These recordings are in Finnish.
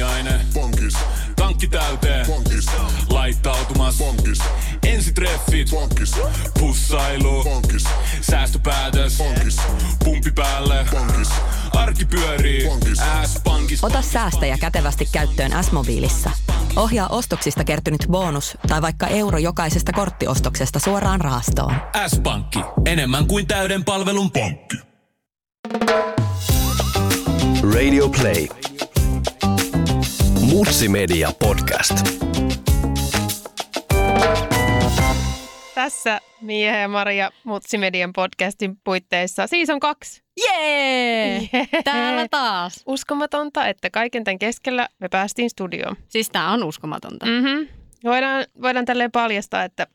aamiaine. Bonkis, Tankki täyteen. bonkis, Laittautumas. bonkis, Ensitreffit. bonkis, Pussailu. bonkis, Säästöpäätös. bonkis, Pumpi päälle. bonkis, Arki pyörii. Bonkis. S-pankis. Ota säästäjä kätevästi käyttöön S-mobiilissa. Ohjaa ostoksista kertynyt bonus tai vaikka euro jokaisesta korttiostoksesta suoraan rahastoon. S-pankki. Enemmän kuin täyden palvelun pankki. Radio Play. Mutsi Media Podcast. Tässä Mia ja Maria Mutsimedian podcastin puitteissa season 2. Jee! Täällä taas. Uskomatonta, että kaiken tämän keskellä me päästiin studioon. Siis tää on uskomatonta. Mm-hmm. Voidaan, voidaan tälleen paljastaa, että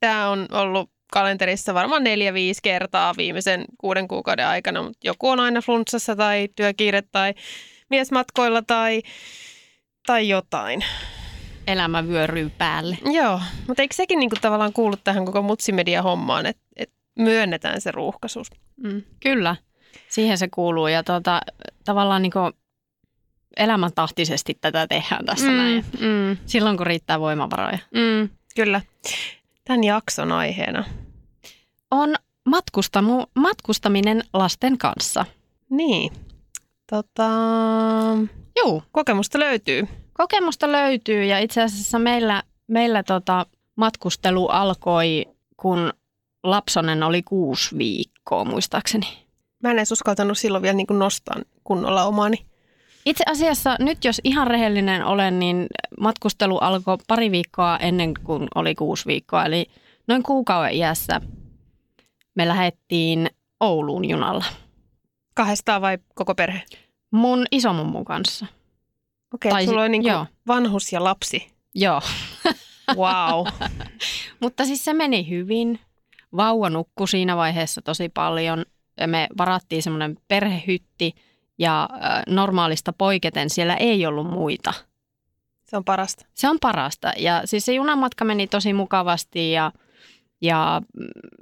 tämä on ollut kalenterissa varmaan neljä, viisi kertaa viimeisen kuuden kuukauden aikana, mutta joku on aina flunssassa tai työkiire tai miesmatkoilla tai, tai jotain. Elämä vyöryy päälle. Joo, mutta eikö sekin niinku tavallaan kuulu tähän koko mutsimedia-hommaan, että et myönnetään se ruuhkaisuus? Mm, kyllä, siihen se kuuluu. Ja tota, tavallaan niin elämäntahtisesti tätä tehdään tässä mm. näin. mm, Silloin kun riittää voimavaroja. mm, kyllä. Tämän jakson aiheena. On matkustamu, matkustaminen lasten kanssa. Niin, tota, Juu, kokemusta löytyy. kokemusta löytyy ja itse asiassa meillä, meillä tota, matkustelu alkoi, kun lapsonen oli kuusi viikkoa muistaakseni. Mä en edes uskaltanut silloin vielä niin nostaa kunnolla omaani. Itse asiassa nyt jos ihan rehellinen olen, niin matkustelu alkoi pari viikkoa ennen kuin oli kuusi viikkoa. Eli noin kuukauden iässä me lähdettiin Ouluun junalla Kahdestaan vai koko perhe? Mun isomummun kanssa. Okei, okay, sulla on niin joo. vanhus ja lapsi. Joo, Wow. mutta siis se meni hyvin. Vauva nukkui siinä vaiheessa tosi paljon. Ja Me varattiin semmoinen perhehytti ja normaalista poiketen siellä ei ollut muita. se on parasta. Se on parasta. Ja siis se junamatka meni tosi mukavasti ja, ja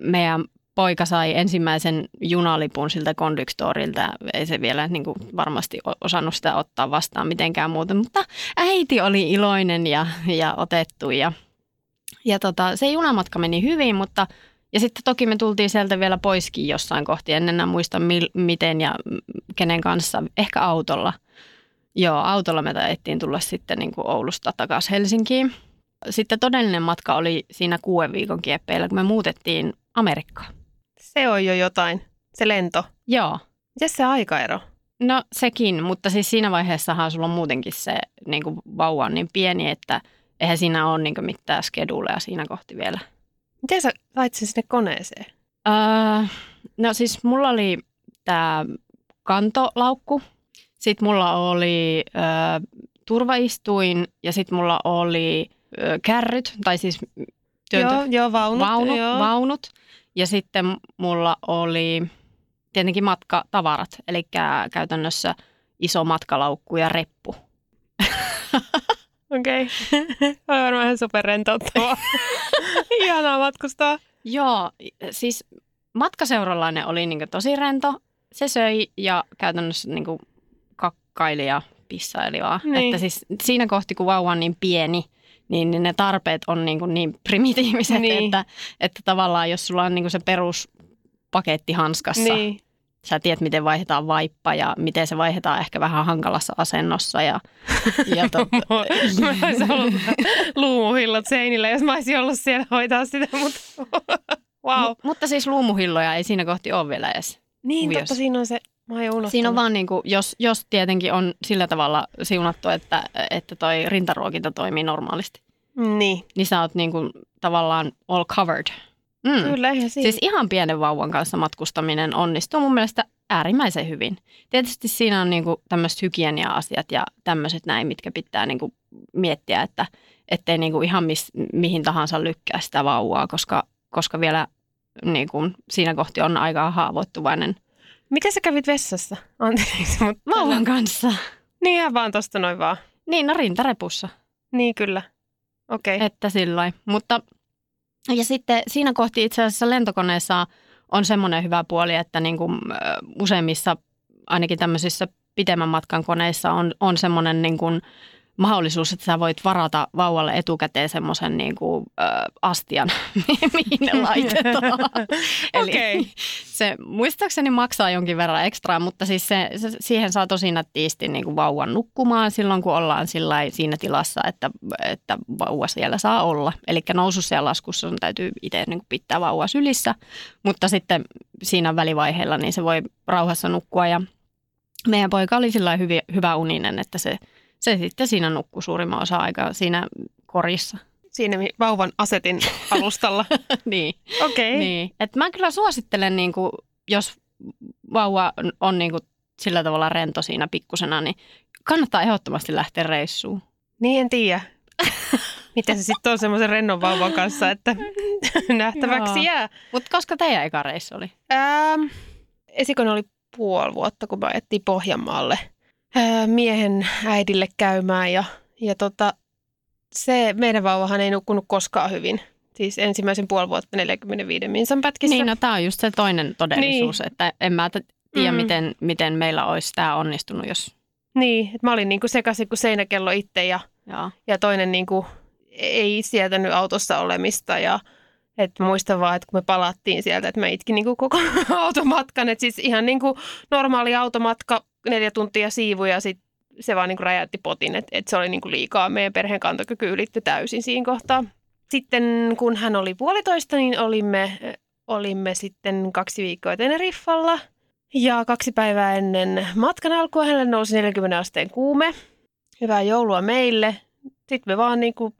meidän poika sai ensimmäisen junalipun siltä konduktorilta. Ei se vielä niin kuin varmasti osannut sitä ottaa vastaan mitenkään muuta, mutta äiti oli iloinen ja, ja otettu. Ja, ja tota, se junamatka meni hyvin, mutta ja sitten toki me tultiin sieltä vielä poiskin jossain kohti. En enää muista mil, miten ja kenen kanssa. Ehkä autolla. Joo, autolla me taidettiin tulla sitten niin kuin Oulusta takaisin Helsinkiin. Sitten todellinen matka oli siinä kuuden viikon kieppeillä, kun me muutettiin Amerikkaan. Se on jo jotain. Se lento. Joo, Miten se aikaero? no sekin, mutta siis siinä vaiheessahan sulla on muutenkin se niin kuin vauva on niin pieni, että eihän siinä ole niin kuin mitään skeduleja siinä kohti vielä. Miten sä lait sen sinne koneeseen? Öö, no siis mulla oli tämä kantolaukku, sitten mulla oli öö, turvaistuin ja sitten mulla oli öö, kärryt, tai siis työntö, Joo, joo, vaunut. vaunut, joo. vaunut. Ja sitten mulla oli tietenkin matkatavarat, eli käytännössä iso matkalaukku ja reppu. Okei. Okay. on varmaan ihan superrentouttavaa. Ihanaa matkustaa. Joo, siis matkaseuralainen oli niin tosi rento. Se söi ja käytännössä niin kakkaili ja pissaili vaan. Niin. Että siis siinä kohti, kun vauva on niin pieni, niin, niin ne tarpeet on niin, kuin niin primitiiviset, Niin. että, että tavallaan jos sulla on niin se peruspaketti hanskassa, Niin. sä tiedät, miten vaihdetaan vaippa ja miten se vaihdetaan ehkä vähän hankalassa asennossa. Ja, ja tot, mä olisin ollut luumuhillot seinillä, jos mä olisin ollut siellä hoitaa sitä, mutta wow. Mu- mutta siis luumuhilloja ei siinä kohti ole vielä edes. Niin, kuviossa. totta, siinä on se, mä. Siinä on vaan niin kuin, jos, jos tietenkin on sillä tavalla siunattu, että, että toi rintaruokinta toimii normaalisti, Niin, niin sä oot niin kuin tavallaan all covered. Mm. kyllä, eihän siinä. Siis ihan pienen vauvan kanssa matkustaminen onnistuu mun mielestä äärimmäisen hyvin. Tietysti siinä on niinku tämmöiset hygienia-asiat ja tämmöiset näin, mitkä pitää niinku miettiä, että ettei niinku ihan mis, mihin tahansa lykkää sitä vauvaa, koska, koska vielä niinku siinä kohti on aika haavoittuvainen Miten sä kävit vessassa? Anteeksi, mutta... vauvan kanssa. Niin ihan vaan tosta noin vaan. Niin, no rintarepussa. Niin kyllä. Okei. Okay. Että sillä lailla. Mutta ja sitten siinä kohti itse asiassa lentokoneessa on semmoinen hyvä puoli, että niin kuin, useimmissa ainakin tämmöisissä pitemmän matkan koneissa on, on semmoinen niin kuin mahdollisuus, että sä voit varata vauvalle etukäteen semmoisen niin kuin, ö, astian, mihin ne laitetaan. Eli Okei. se muistaakseni maksaa jonkin verran ekstraa, mutta siis se, se, siihen saa tosi nättiisti niin kuin vauvan nukkumaan silloin, kun ollaan siinä tilassa, että, että vauva siellä saa olla. Eli nousussa ja laskussa sun täytyy itse niin kuin pitää vauva sylissä, mutta sitten siinä välivaiheella niin se voi rauhassa nukkua ja meidän poika oli sillä hyvin, hyvä uninen, että se, se sitten siinä nukkui suurimman osa aikaa siinä korissa. Siinä vauvan asetin alustalla. niin. Okei. Okay. Niin. Et mä kyllä suosittelen, niin kuin, jos vauva on- niin kuin, sillä tavalla rento siinä pikkusena, niin kannattaa ehdottomasti lähteä reissuun. Niin en tiedä. Miten se sitten on semmoisen rennon vauvan kanssa, että nähtäväksi Joo. jää. Mutta koska teidän eka reissu oli? Ähm, esikoinen oli puoli vuotta, kun mä ajettiin Pohjanmaalle miehen äidille käymään ja, ja tota, se meidän vauvahan ei nukkunut koskaan hyvin. Siis ensimmäisen puoli vuotta 45 minsan pätkissä. Niin, no tämä on just se toinen todellisuus, niin. että en mä tiedä, Mm. mm. miten, miten meillä olisi tämä onnistunut, jos... niin että mä olin niinku sekaisin kuin seinäkello itse ja, Joo. ja toinen niinku ei sietänyt autossa olemista ja et muistan vaan, että kun me palattiin sieltä, että mä itkin niinku koko automatkan. Että siis ihan niinku normaali automatka, neljä tuntia siivu ja sit se vaan niinku räjäytti potin. Että et se oli niinku liikaa. Meidän perheen kantokyky ylittyi täysin siinä kohtaa. Sitten kun hän oli puolitoista, niin olimme, olimme sitten kaksi viikkoa Teneriffalla. Ja kaksi päivää ennen matkan alkua hänelle nousi 40 asteen kuume. Hyvää joulua meille. Sitten me vaan niin kuin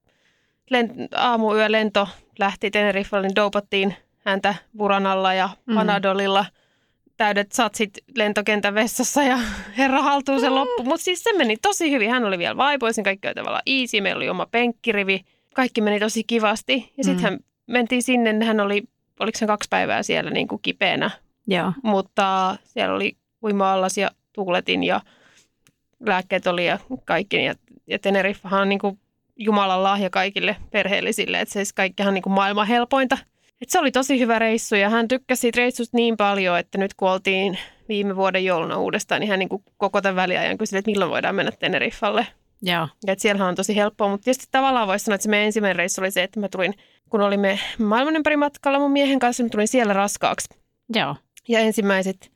lent, aamuyö lento lähti Teneriffalle, niin doupattiin häntä Buranalla ja Mm. Täydet satsit lentokentän vessassa ja herra haltuu se loppu. Mutta siis se meni tosi hyvin. Hän oli vielä vaipoisin, kaikki oli tavallaan easy. Meillä oli oma penkkirivi. Kaikki meni tosi kivasti. Ja sitten Mm. hän mentiin sinne, niin hän oli, oliko se kaksi päivää siellä niin kuin kipeänä Joo. mutta siellä oli uima-allas ja tuuletin ja lääkkeet oli ja kaikki. Ja, ja Teneriffahan on niin kuin Jumalan lahja kaikille perheellisille, että se siis kaikkihan on niin kuin maailman helpointa. Et se oli tosi hyvä reissu ja hän tykkäsi siitä reissusta niin paljon, että nyt kun oltiin viime vuoden jouluna uudestaan, niin hän niin kuin koko tämän väliajan kyseli, että milloin voidaan mennä Teneriffalle. Joo. Ja että siellähän on tosi helppoa, mutta tietysti tavallaan voisi sanoa, että se meidän ensimmäinen reissu oli se, että mä tulin, kun olimme maailman ympäri matkalla mun miehen kanssa, niin tulin siellä raskaaksi. Joo. Ja ensimmäiset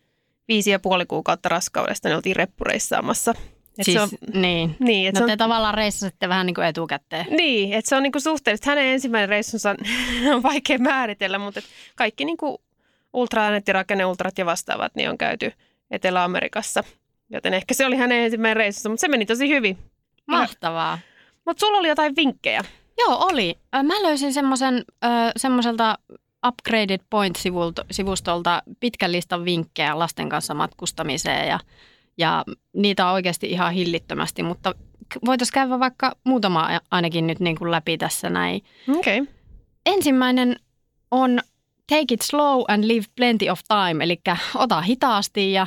viisi ja puoli kuukautta raskaudesta ne oltiin reppureissaamassa. Et Siis, se on, niin. niin, että No se te on, tavallaan reissasitte vähän niin kuin etukäteen. niin, että se on niinku suhteellisesti. Hänen ensimmäinen reissunsa on vaikea määritellä, mutta et kaikki niinku ultraäänet ja rakenneultrat ja vastaavat niin on käyty Etelä-Amerikassa. Joten ehkä se oli hänen ensimmäinen reissunsa, mutta se meni tosi hyvin. Mahtavaa. Mutta sulla oli jotain vinkkejä. Joo, oli. Mä löysin semmoisen semmoiselta Upgraded Point-sivustolta pitkän listan vinkkejä lasten kanssa matkustamiseen ja, ja niitä on oikeasti ihan hillittömästi, mutta voitaisiin käydä vaikka muutama ainakin nyt niin kuin läpi tässä näin. Okay. Ensimmäinen on take it slow and leave plenty of time, eli ota hitaasti ja,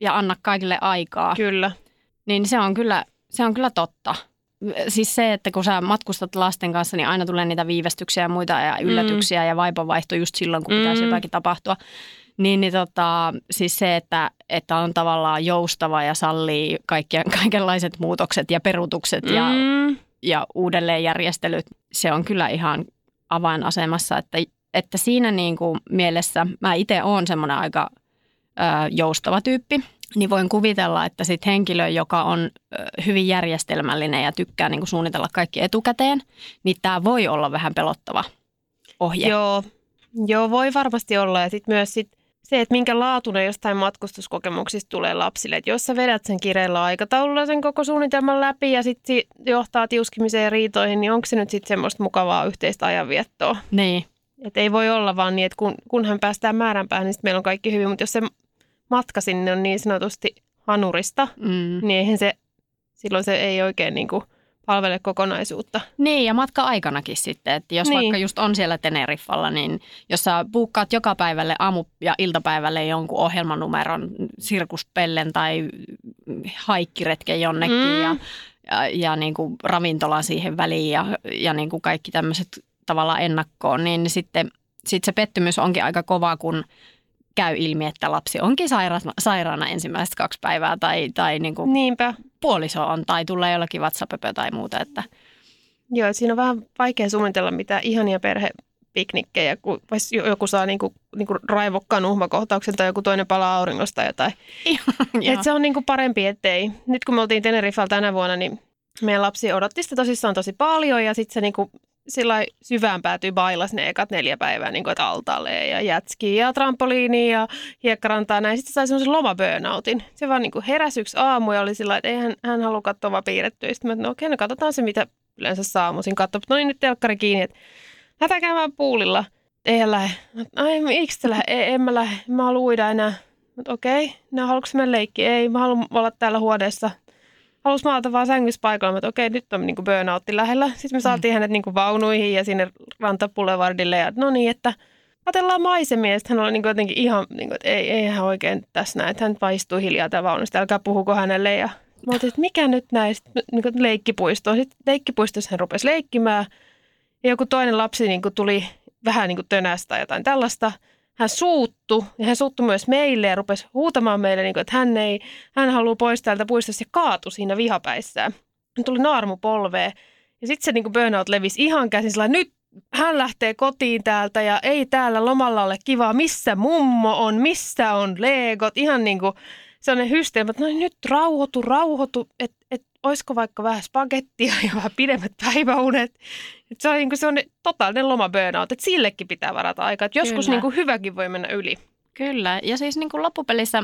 ja anna kaikille aikaa. Kyllä. Niin se on kyllä, se on kyllä totta. Siis se, että kun sä matkustat lasten kanssa, niin aina tulee niitä viivästyksiä ja muita ja yllätyksiä mm. ja vaipanvaihto just silloin, kun pitäisi Mm. jotakin tapahtua. Niin, niin tota, siis se, että, että on tavallaan joustava ja sallii kaikkia, kaikenlaiset muutokset ja perutukset ja, Mm. ja uudelleenjärjestelyt, se on kyllä ihan avainasemassa, että, että siinä niin kuin mielessä mä itse oon semmoinen aika ö, joustava tyyppi, niin voin kuvitella, että sit henkilö, joka on ö, hyvin järjestelmällinen ja tykkää niin kuin suunnitella kaikki etukäteen, niin tämä voi olla vähän pelottava ohje. Joo. Joo, voi varmasti olla. Ja sitten myös sit se, että minkä laatuinen jostain matkustuskokemuksista tulee lapsille. Että jos sä vedät sen kireellä aikataululla sen koko suunnitelman läpi ja sitten johtaa tiuskimiseen ja riitoihin, niin onko se nyt sitten semmoista mukavaa yhteistä ajanviettoa? Niin, Et ei voi olla vaan niin, että kun, kunhan päästään määränpäähän, niin sit meillä on kaikki hyvin. Mutta jos se matka sinne on niin sanotusti hanurista, mm. niin eihän se, silloin se ei oikein niin kuin palvele kokonaisuutta. Niin, ja matka-aikanakin sitten, että jos Niin. vaikka just on siellä Teneriffalla, niin jos sä buukkaat joka päivälle aamu- ja iltapäivälle jonkun ohjelmanumeron, sirkuspellen tai haikkiretken jonnekin Mm. ja, ja, ja niin kuin ravintolan siihen väliin ja, ja niin kuin kaikki tämmöiset tavallaan ennakkoon, niin sitten sit se pettymys onkin aika kova, kun käy ilmi, että lapsi onkin sairaana, sairaana ensimmäiset kaksi päivää tai, tai niin kuin Niinpä. Puoliso on tai tulee jollakin vatsapöpö tai muuta. Että, Joo, siinä on vähän vaikea suunnitella mitä ihania perhepiknikkejä, kun vois jo- joku saa niinku, niinku raivokkaan uhmakohtauksen tai joku toinen palaa auringosta tai jotain. Et se on niinku parempi, ettei. Nyt kun me oltiin Tenerifalla tänä vuonna, niin meidän lapsi odotti sitä tosissaan tosi paljon ja sitten se niinku sillä syvään päätyi bailas ne ekat neljä päivää, niin kuin, että altaalle ja jätskiin ja trampoliiniin ja hiekkarantaa näin. Sitten sai semmoisen lomaburnoutin. Se vaan niin kuin heräsi yksi aamu ja oli sillä että ei hän, hän halua katsoa vaan piirrettyä. Sitten mä, että no okei, no katsotaan se, mitä yleensä saa aamuisin katsoa. No niin, nyt telkkari kiinni, että lähdetään käymään puulilla. Ei lähde. Että, Ai, miksi lähde? Ei, en mä lähde. Mä haluan uida enää. Mutta okei, no haluatko mennä leikki? Ei, mä haluan olla täällä huoneessa halusi maata vaan sängyssä paikalla, että okei, nyt on niin burnoutti lähellä. Sitten me saatiin mm. hänet niin vaunuihin ja sinne rantapulevardille ja no niin, että katsellaan maisemia. Ja sitten hän oli niin jotenkin ihan, niin kuin, että ei, ei hän oikein tässä näin, että hän vaan istuu hiljaa täällä vaunusta, älkää puhuko hänelle. Ja mä oltiin, että mikä nyt näistä niin kuin leikkipuistoon. Sitten leikkipuistossa hän rupesi leikkimään ja joku toinen lapsi niin kuin tuli vähän niin kuin tönästä tai jotain tällaista. Hän suuttu ja hän suuttu myös meille ja rupesi huutamaan meille, niin kuin, että hän, ei, hän haluaa pois täältä puistosta ja kaatui siinä vihapäissään. Hän tuli naarmu polveen ja sitten se niin kuin burnout levisi ihan käsin sillä nyt hän lähtee kotiin täältä ja ei täällä lomalla ole kivaa, missä mummo on, missä on legot, ihan niin kuin sellainen hysteema, että no nyt rauhoitu, rauhoitu, että et, olisiko vaikka vähän spagettia ja vähän pidemmät päiväunet. Et se on niin kuin sellainen totaalinen loma burnout, että sillekin pitää varata aikaa, että joskus Kyllä. niin kuin hyväkin voi mennä yli. Kyllä, ja siis niin kuin loppupelissä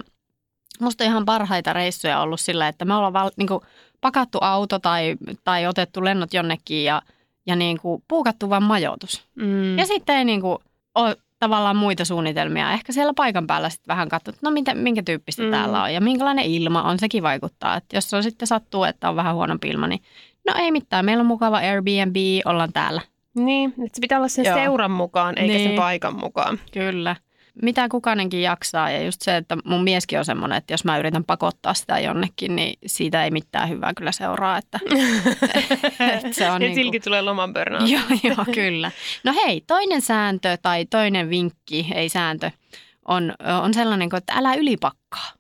musta ihan parhaita reissuja ollut sillä, että me ollaan val, niin kuin pakattu auto tai, tai otettu lennot jonnekin ja, ja niin kuin puukattu vaan majoitus. Mm. Ja sitten ei niin kuin ole tavallaan muita suunnitelmia. Ehkä siellä paikan päällä sitten vähän katsot, no mitä, minkä tyyppistä Mm. täällä on ja minkälainen ilma on, sekin vaikuttaa. Että jos on sitten sattuu, että on vähän huonompi ilma, niin no ei mitään, meillä on mukava Airbnb, ollaan täällä. Niin, että se pitää olla sen Joo. seuran mukaan, eikä sen Niin. paikan mukaan. Kyllä. Mitä kukainenkin jaksaa ja just se, että mun mieskin on semmoinen, että jos mä yritän pakottaa sitä jonnekin, niin siitä ei mitään hyvää kyllä seuraa. Että, että se on ja niin silläkin tulee loman burnout. Joo, joo, kyllä. No hei, toinen sääntö tai toinen vinkki, ei sääntö, on, on sellainen, kuin, että älä ylipakkaa.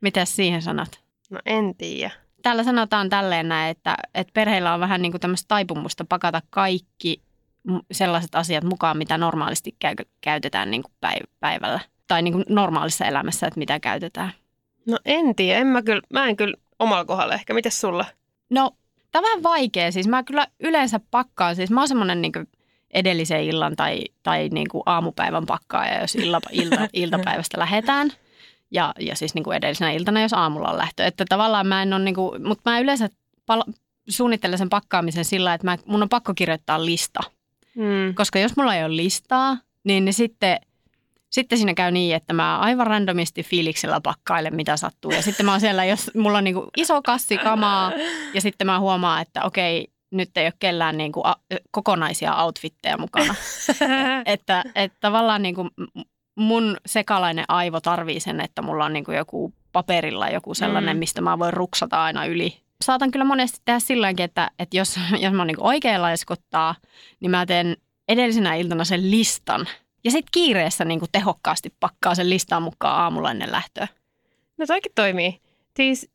Mitäs siihen sanot? No en tiedä. Täällä sanotaan tälleen näin, että, että perheillä on vähän niin kuin tämmöistä taipumusta pakata kaikki sellaiset asiat mukaan, mitä normaalisti käy, käytetään niin kuin päiv- päivällä. Tai niin kuin normaalissa elämässä, että mitä käytetään. No en tiedä, en mä, kyllä, mä en kyllä omalla kohdalla ehkä. Mitäs sulla? No, tämä on vähän vaikea. Siis mä kyllä yleensä pakkaan. Siis mä oon semmoinen niin edellisen illan tai, tai niin kuin aamupäivän pakkaaja, jos illa, ilta, iltapäivästä lähdetään. Ja, ja siis niin kuin edellisenä iltana, jos aamulla on lähtö. Että tavallaan mä en ole, niin kuin, mutta mä yleensä pal- suunnittelen sen pakkaamisen sillä, että mä, mun on pakko kirjoittaa lista. Mm. Koska jos mulla ei ole listaa, niin ne sitten, sitten siinä käy niin, että mä aivan randomisti fiiliksellä pakkailen, mitä sattuu. Ja sitten mä oon siellä, jos mulla on niin kuin iso kassi kamaa ja sitten mä huomaan, että okei, nyt ei ole kellään niin kuin a, kokonaisia outfitteja mukana. että, että tavallaan niin kuin mun sekalainen aivo tarvii sen, että mulla on niin kuin joku paperilla joku sellainen, mm. mistä mä voin ruksata aina yli. Saatan kyllä monesti tehdä silläkin, että, että jos, jos mä niin oikein laiskottaa, niin mä teen edellisenä iltana sen listan. Ja sitten kiireessä niin tehokkaasti pakkaa sen listan mukaan aamulla ennen lähtöä. No toikin toimii. Siis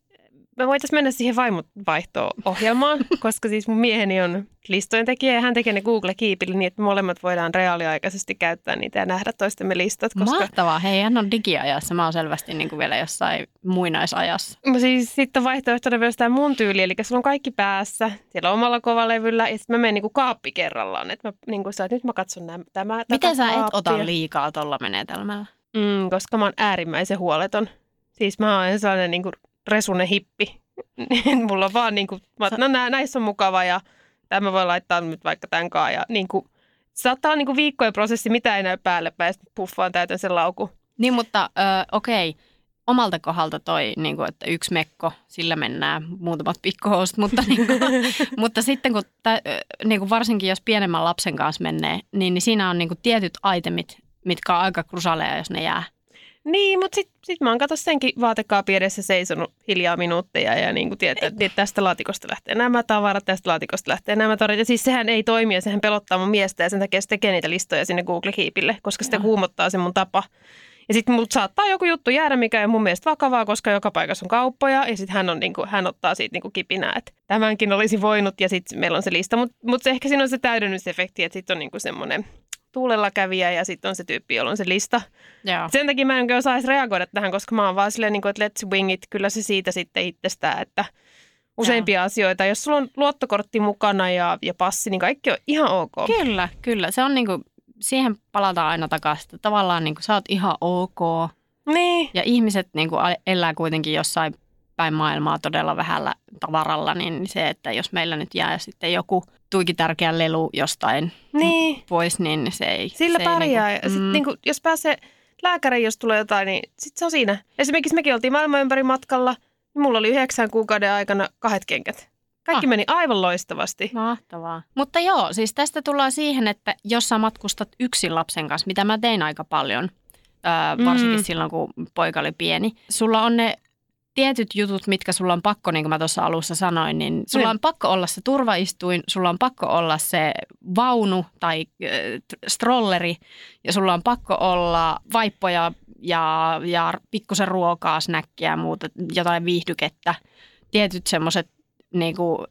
me voitaisiin mennä siihen vaimovaihto-ohjelmaan, koska siis mun mieheni on listojen tekijä ja hän tekee ne Google Keepille niin, että molemmat voidaan reaaliaikaisesti käyttää niitä ja nähdä toistemme listat. Koska... Mahtavaa. Hei, hän on digiajassa. Mä oon selvästi niin kuin vielä jossain muinaisajassa. Mä siis sitten vaihtoehtona myös tämä mun tyyli, eli sulla on kaikki päässä, siellä omalla kovalevyllä, ja sitten mä menen niinku kaappi kerrallaan. Että mä niinku sä, että nyt mä katson nämä, tämä, Miten sä et kaappia. ota liikaa tuolla menetelmällä? Mm, koska mä oon äärimmäisen huoleton. Siis mä oon sellainen niinku resune hippi. Niin Mulla on vaan niinku, mä, oon, no nä, näissä on mukava ja tämä voi laittaa nyt vaikka tämän kaa. Ja niinku, saattaa olla niinku viikkojen prosessi, mitä ei näy päälle päin, sitten puffaan täytän sen laukun. Niin, mutta ö, okei. Omalta kohdalta toi, niin kuin, että yksi mekko, sillä mennään muutamat pikkuhousut, mutta, niin kuin, mutta sitten kun, tä, niin kuin varsinkin jos pienemmän lapsen kanssa menee, niin, niin siinä on niin kuin tietyt itemit, mitkä on aika krusaleja, jos ne jää. Niin, mutta sitten sit mä oon kato senkin vaatekaapin edessä seisonut hiljaa minuutteja ja niin kuin tietää, että tästä laatikosta lähtee nämä tavarat, tästä laatikosta lähtee nämä tavarat. Ja siis sehän ei toimi ja sehän pelottaa mun miestä ja sen takia se tekee niitä listoja sinne Google Keepille, koska sitä kuumottaa se mun tapa. Ja sitten mut saattaa joku juttu jäädä, mikä ei mun mielestä vakavaa, koska joka paikassa on kauppoja. Ja sitten hän, on, niinku, hän ottaa siitä niinku kipinää, että tämänkin olisi voinut. Ja sitten meillä on se lista. Mutta mut ehkä siinä on se täydennysefekti, että sitten on niinku semmoinen tuulella kävijä ja sitten on se tyyppi, jolla on se lista. Joo. Sen takia mä en oikein osaisi reagoida tähän, koska mä oon vaan silleen, niin kuin, että let's wing it. Kyllä se siitä sitten itsestään, että useimpia asioita. Jos sulla on luottokortti mukana ja, ja passi, niin kaikki on ihan ok. Kyllä, kyllä. Se on niinku, siihen palataan aina takaisin. Tavallaan niinku, sä oot ihan ok. Niin. Ja ihmiset niinku, elää kuitenkin jossain päin maailmaa todella vähällä tavaralla, niin se, että jos meillä nyt jää sitten joku tuiki tärkeä lelu jostain Niin. pois, niin se ei... Sillä se pärjää. Ei Ja sit mm, niinku, jos pääsee lääkäriin, jos tulee jotain, niin sit se on siinä. Esimerkiksi mekin oltiin maailman ympäri matkalla, niin mulla oli yhdeksän kuukauden aikana kahdet kengät. Kaikki Ah. meni aivan loistavasti. Mahtavaa. Mutta joo, siis tästä tullaan siihen, että jos sä matkustat yksin lapsen kanssa, mitä mä tein aika paljon, ää, varsinkin Mm. silloin kun poika oli pieni, sulla on ne tietyt jutut, mitkä sulla on pakko, niin kuin mä tuossa alussa sanoin, niin sulla Niin. on pakko olla se turvaistuin, sulla on pakko olla se vaunu tai äh, strolleri ja sulla on pakko olla vaippoja ja, ja pikkusen ruokaa, snäkkiä ja muuta, jotain viihdykettä. Tietyt semmoiset niinku,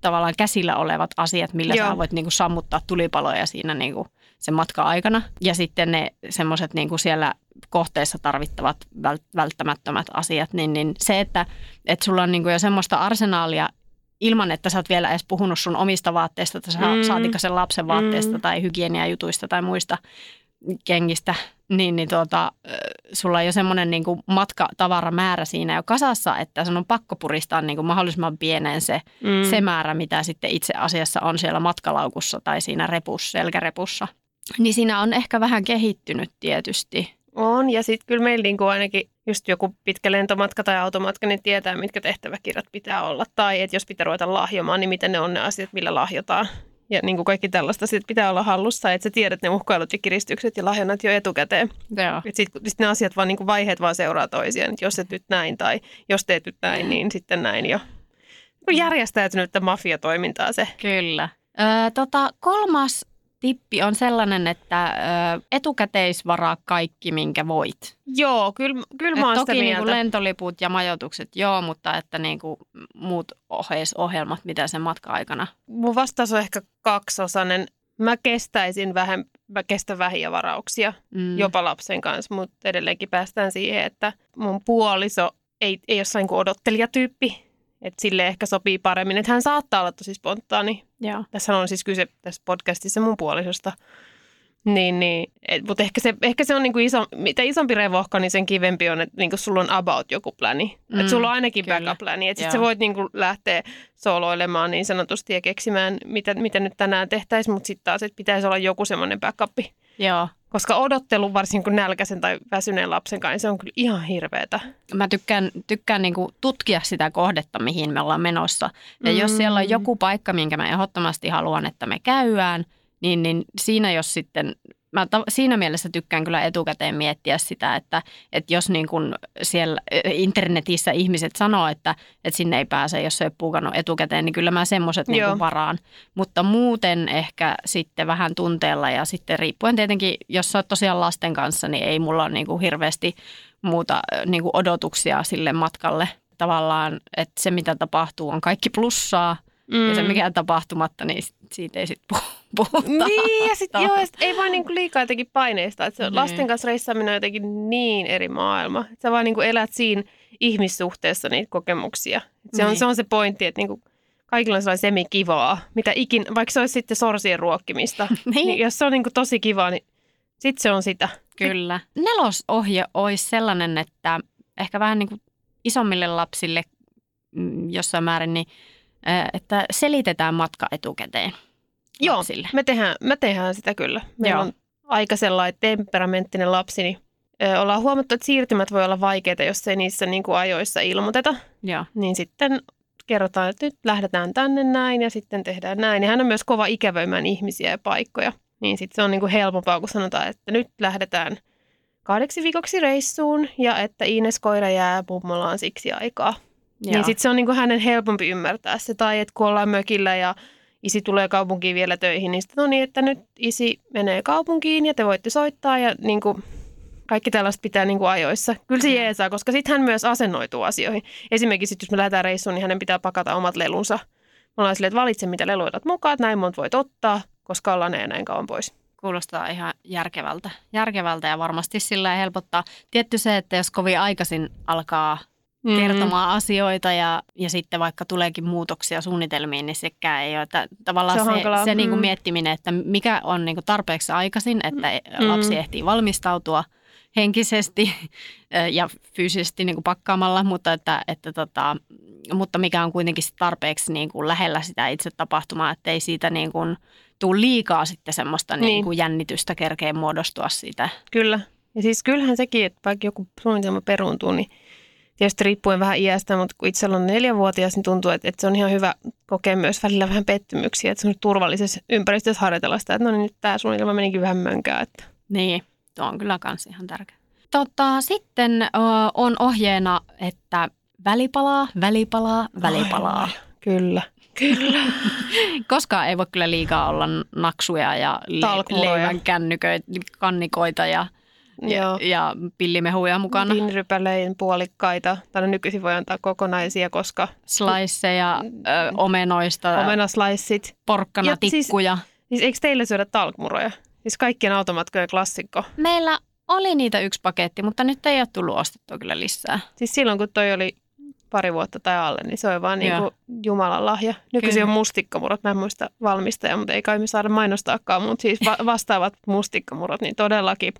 tavallaan käsillä olevat asiat, millä Joo. sä voit niinku sammuttaa tulipaloja siinä niinku sen matkan aikana. Ja sitten ne semmoiset niinku siellä kohteessa tarvittavat vält- välttämättömät asiat, niin, niin se, että, että sulla on niinku jo semmoista arsenaalia ilman, että sä oot vielä edes puhunut sun omista vaatteista, tai Mm. mm. saatika sen lapsen vaatteista Mm. tai hygieniajutuista tai muista kengistä, niin, niin tuota, sulla on jo semmoinen niin matkatavaramäärä siinä jo kasassa, että sun on pakko puristaa niin kuin mahdollisimman pieneen se, Mm. se määrä, mitä sitten itse asiassa on siellä matkalaukussa tai siinä repussa, selkärepussa. Niin siinä on ehkä vähän kehittynyt tietysti. On, ja sitten kyllä meillä niinku ainakin just joku pitkä lentomatka tai automatka, niin tietää, mitkä tehtäväkirjat pitää olla. Tai että jos pitää ruveta lahjomaan, niin mitä ne on ne asiat, millä lahjotaan. Ja niin kuin kaikki tällaista sit pitää olla hallussa, että sä tiedät ne uhkailut ja kiristykset ja lahjonnat jo etukäteen. Sitten sit ne asiat vaan, niin kuin vaiheet vaan seuraa toisiaan. Et jos et nyt näin tai jos teet nyt näin, niin sitten näin jo. Niin Järjestäytynyttä mafiatoimintaa se. Kyllä. Ö, tota, kolmas tippi on sellainen, että ö, etukäteisvaraa kaikki, minkä voit. Joo, kyllä, kyllä mä oon sitä toki niinku mieltä. lentoliput ja majoitukset, joo, mutta että niinku muut oheisohjelmat, mitä sen matka-aikana. Mun vastaus on ehkä kaksosainen. Mä kestäisin vähän, mä kestän vähiä varauksia, Mm. jopa lapsen kanssa, mutta edelleenkin päästään siihen, että mun puoliso ei, ei ole kuin odottelijatyyppi. Että sille ehkä sopii paremmin, että hän saattaa olla tosi spontaani. Joo. Tässä on siis kyse tässä podcastissa mun puolisosta. Niin, niin. Mutta ehkä se, ehkä se on niinku iso, mitä isompi revohka, niin sen kivempi on, että niinku sulla on about joku pläni. Mm, Mm, että sulla on ainakin kyllä. backup-pläni. Että sit Joo. sä voit niinku lähteä soloilemaan niin sanotusti ja keksimään, mitä, mitä nyt tänään tehtäisiin, mutta sitten taas, että pitäisi olla joku semmoinen backup. Joo. Koska odottelu, varsinkin kun nälkäisen tai väsyneen lapsen kanssa, niin se on kyllä ihan hirveetä. Mä tykkään, tykkään niinku tutkia sitä kohdetta, mihin me ollaan menossa. Ja jos Mm. siellä on joku paikka, minkä mä ehdottomasti haluan, että me käydään, niin, niin siinä jos sitten, mä ta- siinä mielessä tykkään kyllä etukäteen miettiä sitä, että, että jos niin kun siellä internetissä ihmiset sanoo, että, että sinne ei pääse, jos se ei ole puukannut etukäteen, niin kyllä mä semmoiset niin varaan. Mutta muuten ehkä sitten vähän tunteella ja sitten riippuen tietenkin, jos sä oot tosiaan lasten kanssa, niin ei mulla ole niin kuin hirveästi muuta niin kuin odotuksia sille matkalle. Tavallaan, että se mitä tapahtuu on kaikki plussaa mm. ja se mikä on tapahtumatta, niin siitä ei sitten puhuta. Niin, ja sitten joo, ja sit ei vaan niinku liikaa jotenkin paineista. Että se Niin. lasten kanssa reissaaminen on jotenkin niin eri maailma. Että sä vaan niinku elät siinä ihmissuhteessa niitä kokemuksia. Et se, on, Niin. se on se pointti, että niinku kaikilla on sellainen semikivaa, mitä ikin, vaikka se olisi sitten sorsien ruokkimista. Niin. niin jos se on niinku tosi kivaa, niin sitten se on sitä. Kyllä. Nelosohje olisi sellainen, että ehkä vähän niin kuin isommille lapsille mm, jossain määrin, niin, että selitetään matka etukäteen Joo, lapsille. me tehdään, me tehdään sitä kyllä. Meillä Joo. on aika sellainen temperamenttinen lapsi, niin ö, ollaan huomattu, että siirtymät voi olla vaikeita, jos ei niissä niin kuin ajoissa ilmoiteta. Joo. Niin sitten kerrotaan, että nyt lähdetään tänne näin ja sitten tehdään näin. Ja hän on myös kova ikävöimään ihmisiä ja paikkoja. Niin sitten se on niin kuin helpompaa, kun sanotaan, että nyt lähdetään kahdeksi viikoksi reissuun ja että Ines koira jää mummolaan siksi aikaa. Joo. Niin sitten se on niin kuin hänen helpompi ymmärtää se. Tai että kun ollaan mökillä ja isi tulee kaupunkiin vielä töihin, niin sitten no niin, että nyt isi menee kaupunkiin ja te voitte soittaa ja niin kuin Kaikki tällaista pitää niin kuin ajoissa. Kyllä se jeesaa, koska sitten hän myös asennoituu asioihin. Esimerkiksi sit, jos me lähdetään reissuun, niin hänen pitää pakata omat lelunsa. Me ollaan silleen, että valitse mitä leluitat mukaan, että näin monta voit ottaa, koska ollaan ne näin kauan pois. Kuulostaa ihan järkevältä. Järkevältä ja varmasti sillä helpottaa. Tietty se, että jos kovin aikaisin alkaa Mm. kertomaan asioita ja, ja sitten vaikka tuleekin muutoksia suunnitelmiin, niin sekään ei ole. Että tavallaan Se se, hankalaa. se niin kuin Mm. miettiminen, että mikä on niin kuin tarpeeksi aikaisin, että Mm. lapsi ehtii valmistautua henkisesti ja fyysisesti niin kuin pakkaamalla, mutta, että, että tota, mutta mikä on kuitenkin tarpeeksi niin kuin lähellä sitä itse tapahtumaa, että ei siitä niin kuin tule liikaa sitten semmoista niin. Niin. kuin jännitystä kerkeä muodostua siitä. Kyllä. Ja siis kyllähän sekin, että vaikka joku suunnitelma peruuntuu, niin tietysti riippuen vähän iästä, mutta kun itse on neljävuotias, niin tuntuu, että, että se on ihan hyvä kokea myös välillä vähän pettymyksiä, että se on turvallisessa ympäristössä harjoitella sitä, että no niin nyt tämä suunnitelma menikin vähän mönkään. Että. Niin, tuo on kyllä kans ihan tärkeä. Tota, sitten ö, on ohjeena, että välipalaa, välipalaa, välipalaa. Ai, Kyllä. Kyllä. Koskaan ei voi kyllä liikaa olla naksuja ja le- leivän kännyköitä, kannikoita ja, Joo. ja pillimehuja mukana. Vinrypälein puolikkaita, tai no nykyisin voi antaa kokonaisia, koska Sliceja ö, omenoista, omenaslaissit. porkkana, Ja siis- tikkuja. Siis eikö teille syödä talkmuroja? Siis kaikkien automatkojen klassikko. Meillä oli niitä yksi paketti, mutta nyt ei ole tullut ostettua kyllä lisää. Siis silloin, kun toi oli pari vuotta tai alle, niin se oli vaan niin kuin Jumalan lahja. Nykyisin Kyllä. on mustikkamurot, mä en muista valmistajaa, mutta ei kai me saada mainostaakaan, mutta siis va- vastaavat mustikkamurot, niin todellakin.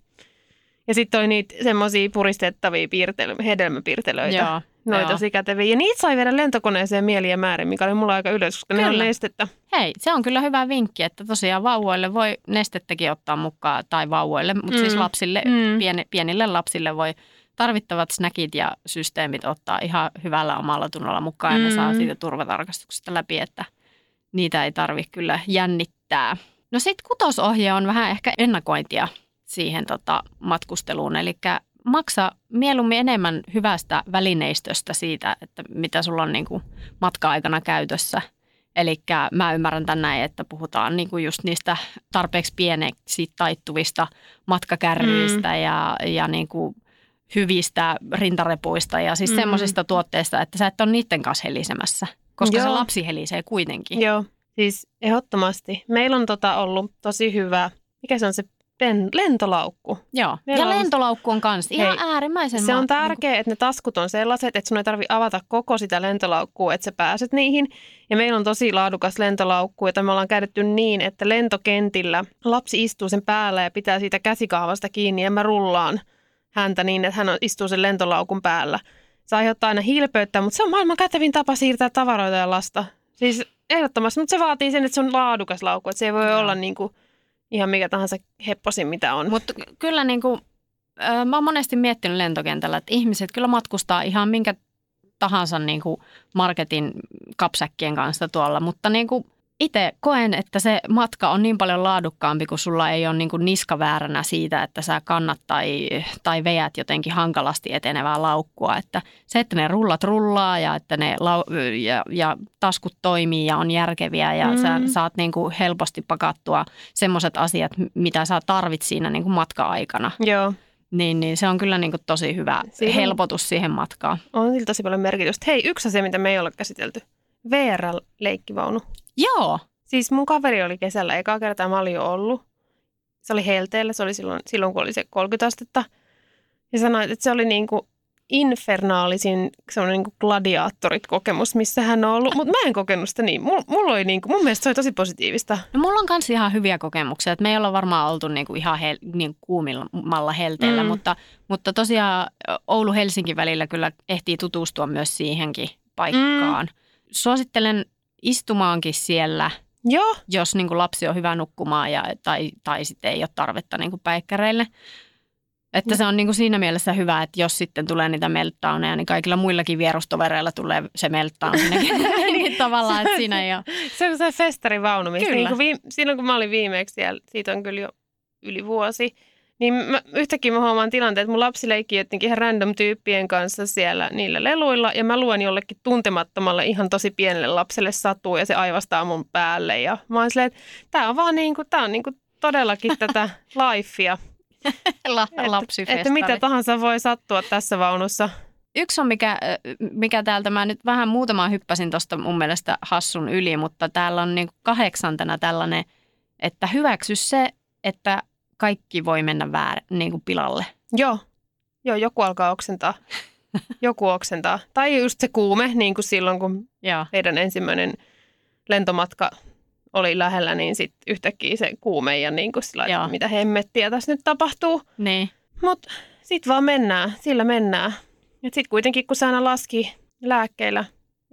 Ja sitten oli niitä semmoisia puristettavia piirtely- hedelmäpiirtelöitä. Joo, Ne oli tosi käteviä. Ja niitä sai viedä lentokoneeseen mieliä määrin, mikä oli mulla aika ylös, koska ne on Kyllä. nestettä. Hei, se on kyllä hyvä vinkki, että tosiaan vauvoille voi nestettäkin ottaa mukaan, tai vauvoille, mutta Mm. siis lapsille, Mm. pieni, pienille lapsille voi tarvittavat snackit ja systeemit ottaa ihan hyvällä omalla tunnolla mukaan, ja ne Mm. saa siitä turvatarkastuksesta läpi, että niitä ei tarvitse kyllä jännittää. No sitten kutosohje on vähän ehkä ennakointia siihen tota, matkusteluun, eli maksa mieluummin enemmän hyvästä välineistöstä siitä, että mitä sulla on niin kuin matka-aikana käytössä. Eli mä ymmärrän tän näin, että puhutaan niin kuin just niistä tarpeeksi pieneksi taittuvista matkakärryistä mm. ja, ja niin kuin hyvistä rintarepuista ja siis Mm. mm. semmoisista tuotteista, että sä et ole niiden kanssa helisemässä, koska Joo. se lapsi helisee kuitenkin. Joo, siis ehdottomasti. Meillä on tota ollut tosi hyvä, mikä se on se pen, lentolaukku. Joo. Meillä Ja on- lentolaukku on kanssa ihan Hei, äärimmäisen Se ma- on tärkeää, että ne taskut on sellaiset, että sun ei tarvi avata koko sitä lentolaukkua, että sä pääset niihin. Ja meillä on tosi laadukas lentolaukku, jota me ollaan käytetty niin, että lentokentillä lapsi istuu sen päällä ja pitää siitä käsikahvasta kiinni ja mä rullaan häntä niin, että hän istuu sen lentolaukun päällä. Se aiheuttaa aina hilpeyttä, mutta se on maailman kätevin tapa siirtää tavaroita ja lasta. Siis ehdottomasti, mutta se vaatii sen, että se on laadukas laukku, että se ei voi Joo. olla niin kuin ihan mikä tahansa hepposin, mitä on. Mutta kyllä niin kuin, mä oon monesti miettinyt lentokentällä, että ihmiset kyllä matkustaa ihan minkä tahansa niin kuin marketin kapsäkkien kanssa tuolla, mutta niin kuin itse koen, että se matka on niin paljon laadukkaampi, kun sulla ei ole niin kuin niska vääränä siitä, että sä kannat tai, tai veät jotenkin hankalasti etenevää laukkua. Että se, että ne rullat rullaa ja että ne lau- ja, ja taskut toimii ja on järkeviä ja mm. sä saat niin kuin helposti pakattua semmoiset asiat, mitä sä tarvit siinä niin kuin matka-aikana. Joo. Niin, niin se on kyllä niin kuin tosi hyvä Siinä on- helpotus siihen matkaan. On sillä tosi paljon merkitystä. Hei, yksi asia, mitä me ei ole käsitelty. VR-leikkivaunu. Joo, Siis mun kaveri oli kesällä, eka kertaa mä olin jo ollut. Se oli helteellä, se oli silloin, silloin kun oli se 30 astetta. Ja sanoi, että se oli niin kuin infernaalisin semmoinen niin gladiaattorit kokemus, missä hän on ollut. Mutta mä en kokenut sitä niin. Mulla, mulla oli niin kuin, mun mielestä se oli tosi positiivista. No mulla on myös ihan hyviä kokemuksia. että me ei olla varmaan oltu niinku ihan hel, niin kuumimmalla helteellä, Mm. mutta, mutta tosiaan Oulu-Helsinki välillä kyllä ehtii tutustua myös siihenkin paikkaan. Mm. Suosittelen istumaankin siellä, Joo, jos niinku lapsi on hyvä nukkumaan ja, tai, tai sitten ei ole tarvetta niinku päikkäreille. Että se on niinku siinä mielessä hyvä, että jos sitten tulee niitä meltdowneja, niin kaikilla muillakin vierustovereilla tulee se meltdown sinnekin. niin tavallaan, että siinä ei ole. se on se festarivaunu, Kyllä. niin kuin viime, silloin kun mä olin viimeksi siellä, siitä on kyllä jo yli vuosi, niin mä, yhtäkkiä mä huomaan tilanteen, että mun lapsi leikki jotenkin ihan random tyyppien kanssa siellä niillä leluilla, ja mä luen jollekin tuntemattomalle ihan tosi pienelle lapselle satuu, ja se aivastaa mun päälle, ja mä oon silleen, että tää on vaan niin kuin, tää on niin kuin todellakin tätä lifea. La, Että, että mitä tahansa voi sattua tässä vaunussa. Yksi on, mikä, mikä täältä, mä nyt vähän muutama hyppäsin tuosta mun mielestä hassun yli, mutta täällä on niin kahdeksantena tällainen, että hyväksy se, että kaikki voi mennä väär, niin kuin pilalle. Joo, joo joku alkaa oksentaa. Joku oksentaa. Tai just se kuume, niin kuin silloin kun Joo. heidän ensimmäinen lentomatka oli lähellä, niin sitten yhtäkkiä se kuume ja niin kuin sillä, että mitä hemmettiä tässä nyt tapahtuu. Niin. Mutta sitten vaan mennään, sillä mennään. Ja sitten kuitenkin, kun se aina laski lääkkeillä,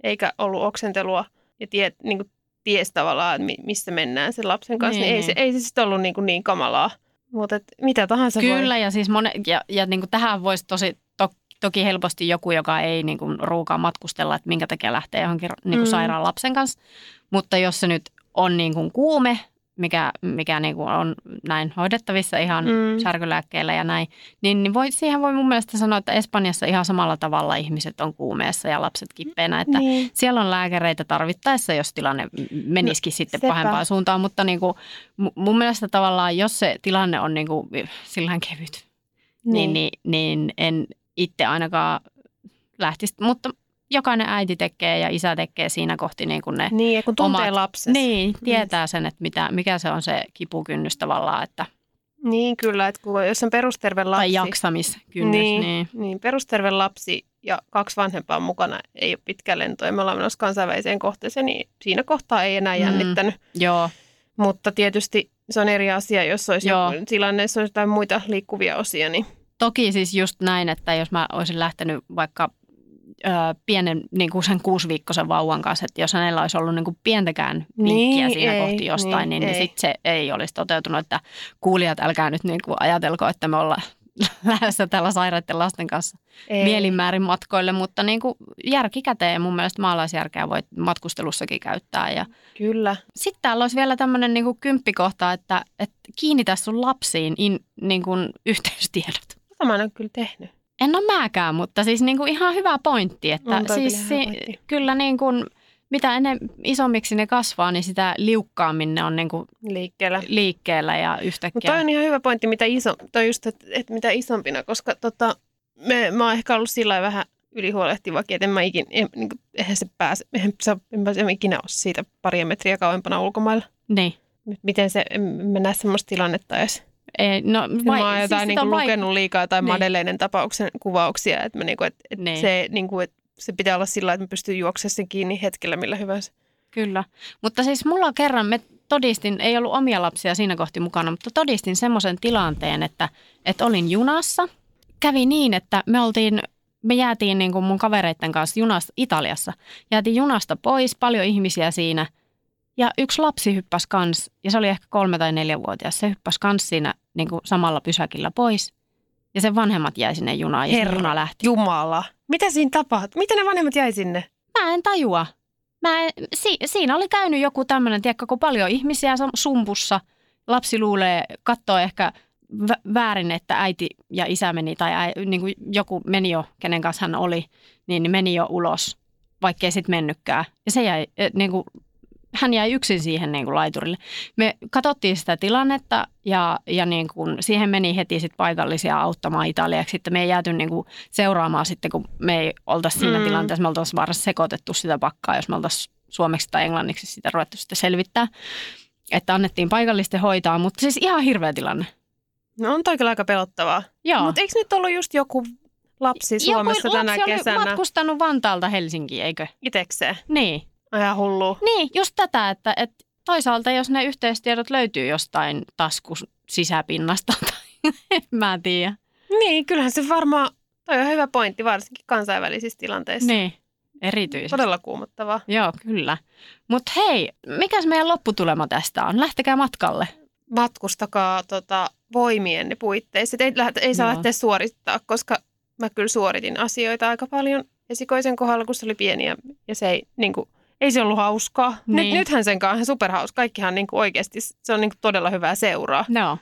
eikä ollut oksentelua ja tie, niin kuin ties tavallaan, että mi- missä mennään sen lapsen kanssa, niin, Niin, niin ei, se, niin. ei se sitten ollut niin, kuin niin kamalaa. Mutta mitä tahansa Kyllä, voi. ja siis mone, ja, ja niin kuin tähän voisi tosi to, toki helposti joku, joka ei niin kuin ruukaa matkustella, että minkä takia lähtee johonkin niin kuin Mm. sairaan lapsen kanssa. Mutta jos se nyt on niin kuin kuume, mikä, mikä niin kuin on näin hoidettavissa ihan Mm. särkylääkkeillä ja näin, niin, niin voi, siihen voi mun mielestä sanoa, että Espanjassa ihan samalla tavalla ihmiset on kuumeessa ja lapset kippeenä, että Niin. siellä on lääkäreitä tarvittaessa, jos tilanne menisikin no, sitten sepä. pahempaan suuntaan, mutta niin kuin, mu- mun mielestä tavallaan, jos se tilanne on niin kuin kevyt, niin, niin, niin en itse ainakaan lähtisi, mutta jokainen äiti tekee ja isä tekee siinä kohti niin kuin ne Niin, kun tuntee omat- lapsensa. niin, tietää sen, että mitä, mikä se on se kipukynnys tavallaan, että, Niin kyllä, että kun, jos on perusterve lapsi. tai jaksamiskynnys. Niin, Niin. niin. perusterve lapsi ja kaksi vanhempaa mukana ei ole pitkä lento ja me ollaan menossa kansainväliseen kohteeseen, niin siinä kohtaa ei enää Mm. jännittänyt. Joo, Mutta tietysti se on eri asia, jos olisi Joo. joku tilanne, jos olisi jotain muita liikkuvia osia. Niin. toki siis just näin, että jos mä olisin lähtenyt vaikka ö, pienen niin kuin sen kuusiviikkoisen vauvan kanssa, että jos hänellä olisi ollut niin kuin pientäkään vinkkiä Niin, siinä ei, kohti jostain, niin, niin, niin ei. sit se ei olisi toteutunut, että kuulijat älkää nyt niin kuin ajatelko, että me ollaan lähdössä tällä sairaiden lasten kanssa Ei. mielinmäärin matkoille, mutta niin kuin järki käteen mun mielestä maalaisjärkeä voi matkustelussakin käyttää. Ja Kyllä. sitten täällä olisi vielä tämmöinen niin kuin kymppikohta, että, että kiinnitä sun lapsiin in, niin kuin yhteystiedot. Tätä mä en ole kyllä tehnyt. En ole mäkään, mutta siis niin kuin ihan hyvä pointti, että On siis kyllä pointti. kyllä niin kuin, mitä ennen isommiksi ne kasvaa, niin sitä liukkaammin ne on niin kuin liikkeellä. liikkeellä ja Mutta yhtäkkiä. toi on ihan hyvä pointti, mitä iso, toi just, että, että mitä isompina, koska tota, me, mä oon ehkä ollut sillä vähän ylihuolehtivakin, että en mä ikin, en, niin kuin, eihän se pääse, eihän se, en mä en ikinä ole siitä paria metriä kauempana ulkomailla. Niin. Miten se, en mä näe semmoista tilannetta edes. Ei, no, Vai, mä oon jotain sitä niin on kuin, vaik- lukenut liikaa jotain Niin. Madeleinen tapauksen kuvauksia, että, mä, niin kuin, että, että Niin. se, niin kuin, että se pitää olla sillä että mä pystyn juoksemaan sen kiinni hetkellä millä hyvänsä. Kyllä. Mutta siis mulla kerran, me todistin, ei ollut omia lapsia siinä kohti mukana, mutta todistin semmoisen tilanteen, että, että olin junassa. Kävi niin, että me oltiin, me jäätiin niin kuin mun kavereiden kanssa junasta Italiassa. Jäätiin junasta pois, paljon ihmisiä siinä. Ja yksi lapsi hyppäsi kans, ja se oli ehkä kolme tai neljävuotias. Se hyppäsi kans siinä niin kuin samalla pysäkillä pois. Ja sen vanhemmat jäi sinne junaan, ja Herra. juna lähti. Jumala. Mitä siinä tapahtui? Miten ne vanhemmat jäi sinne? Mä en tajua. Mä en, si, siinä oli käynyt joku tämmöinen, tiedätkö, kun paljon ihmisiä sumpussa. Lapsi luulee, katsoo ehkä vä- väärin, että äiti ja isä meni tai äi, niin kuin joku meni jo, kenen kanssa hän oli, niin, meni jo ulos, vaikkei sitten mennytkään. Ja se jäi, eh, niin kuin, hän jäi yksin siihen niin kuin laiturille. Me katsottiin sitä tilannetta ja, ja niin kuin, siihen meni heti sit paikallisia auttamaan Italiaksi. Sitten me ei jääty niin kuin seuraamaan sitten, kun me ei oltaisi siinä Mm. tilanteessa. Me oltaisiin varmasti sekoitettu sitä pakkaa, jos me oltaisiin suomeksi tai englanniksi sitä ruvettu sitten selvittää. Että annettiin paikallisten hoitaa, mutta siis ihan hirveä tilanne. No on toi kyllä aika pelottavaa. Joo. Mutta eikö nyt ollut just joku lapsi Suomessa Joku tänä lapsi kesänä oli matkustanut Vantaalta Helsinkiin, eikö? itekseen? Niin. Ihan hullu. Niin, just tätä, että, että toisaalta jos ne yhteystiedot löytyy jostain taskus sisäpinnasta tai en mä tiedä. Niin, kyllähän se varmaan, toi on hyvä pointti, varsinkin kansainvälisissä tilanteissa. Niin, erityisesti. Todella kuumottavaa. Joo, kyllä. Mutta hei, mikäs meidän lopputulema tästä on? Lähtekää matkalle. Matkustakaa tota, voimienne puitteissa. Ei, ei saa Joo. lähteä suorittaa, koska mä kyllä suoritin asioita aika paljon esikoisen kohdalla, kun se oli pieni ja, ja se ei, niin kuin, ei se ollut hauskaa. Nyt, Niin. nythän sen kanssa on ihan superhauska. Kaikkihan niin kuin oikeasti, se on niin kuin todella hyvää seuraa. Joo.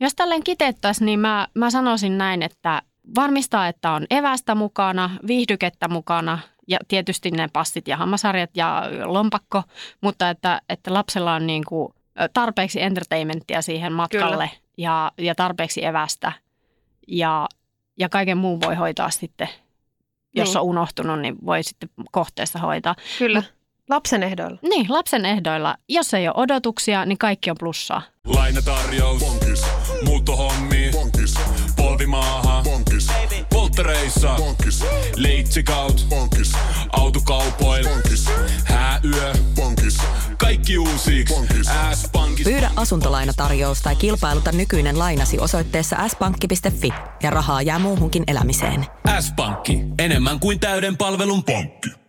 Jos tälleen kitettäisiin, niin mä, mä sanoisin näin, että varmistaa, että on evästä mukana, viihdykettä mukana ja tietysti ne passit ja hammasarjat ja lompakko, mutta että, että lapsella on niin kuin tarpeeksi entertainmenttia siihen matkalle, ja, ja tarpeeksi evästä ja, ja kaiken muun voi hoitaa sitten, jos Niin. on unohtunut, niin voi sitten kohteessa hoitaa. Kyllä. Lapsen ehdoilla. Niin, lapsen ehdoilla. Jos ei ole odotuksia, niin kaikki on plussaa. Lainatarjous. Bonkis, Muuttohommi. bonkis, Polvimaaha. bonkis, Polttereissa. bonkis, Leitsikaut. bonkis, Autokaupoil. bonkis, Hääyö. bonkis, Kaikki uusiiksi. Bonkis. S-pankki. Pyydä asuntolainatarjous tai kilpailuta nykyinen lainasi osoitteessa s-pankki.fi ja rahaa jää muuhunkin elämiseen. S-pankki. Enemmän kuin täyden palvelun pankki.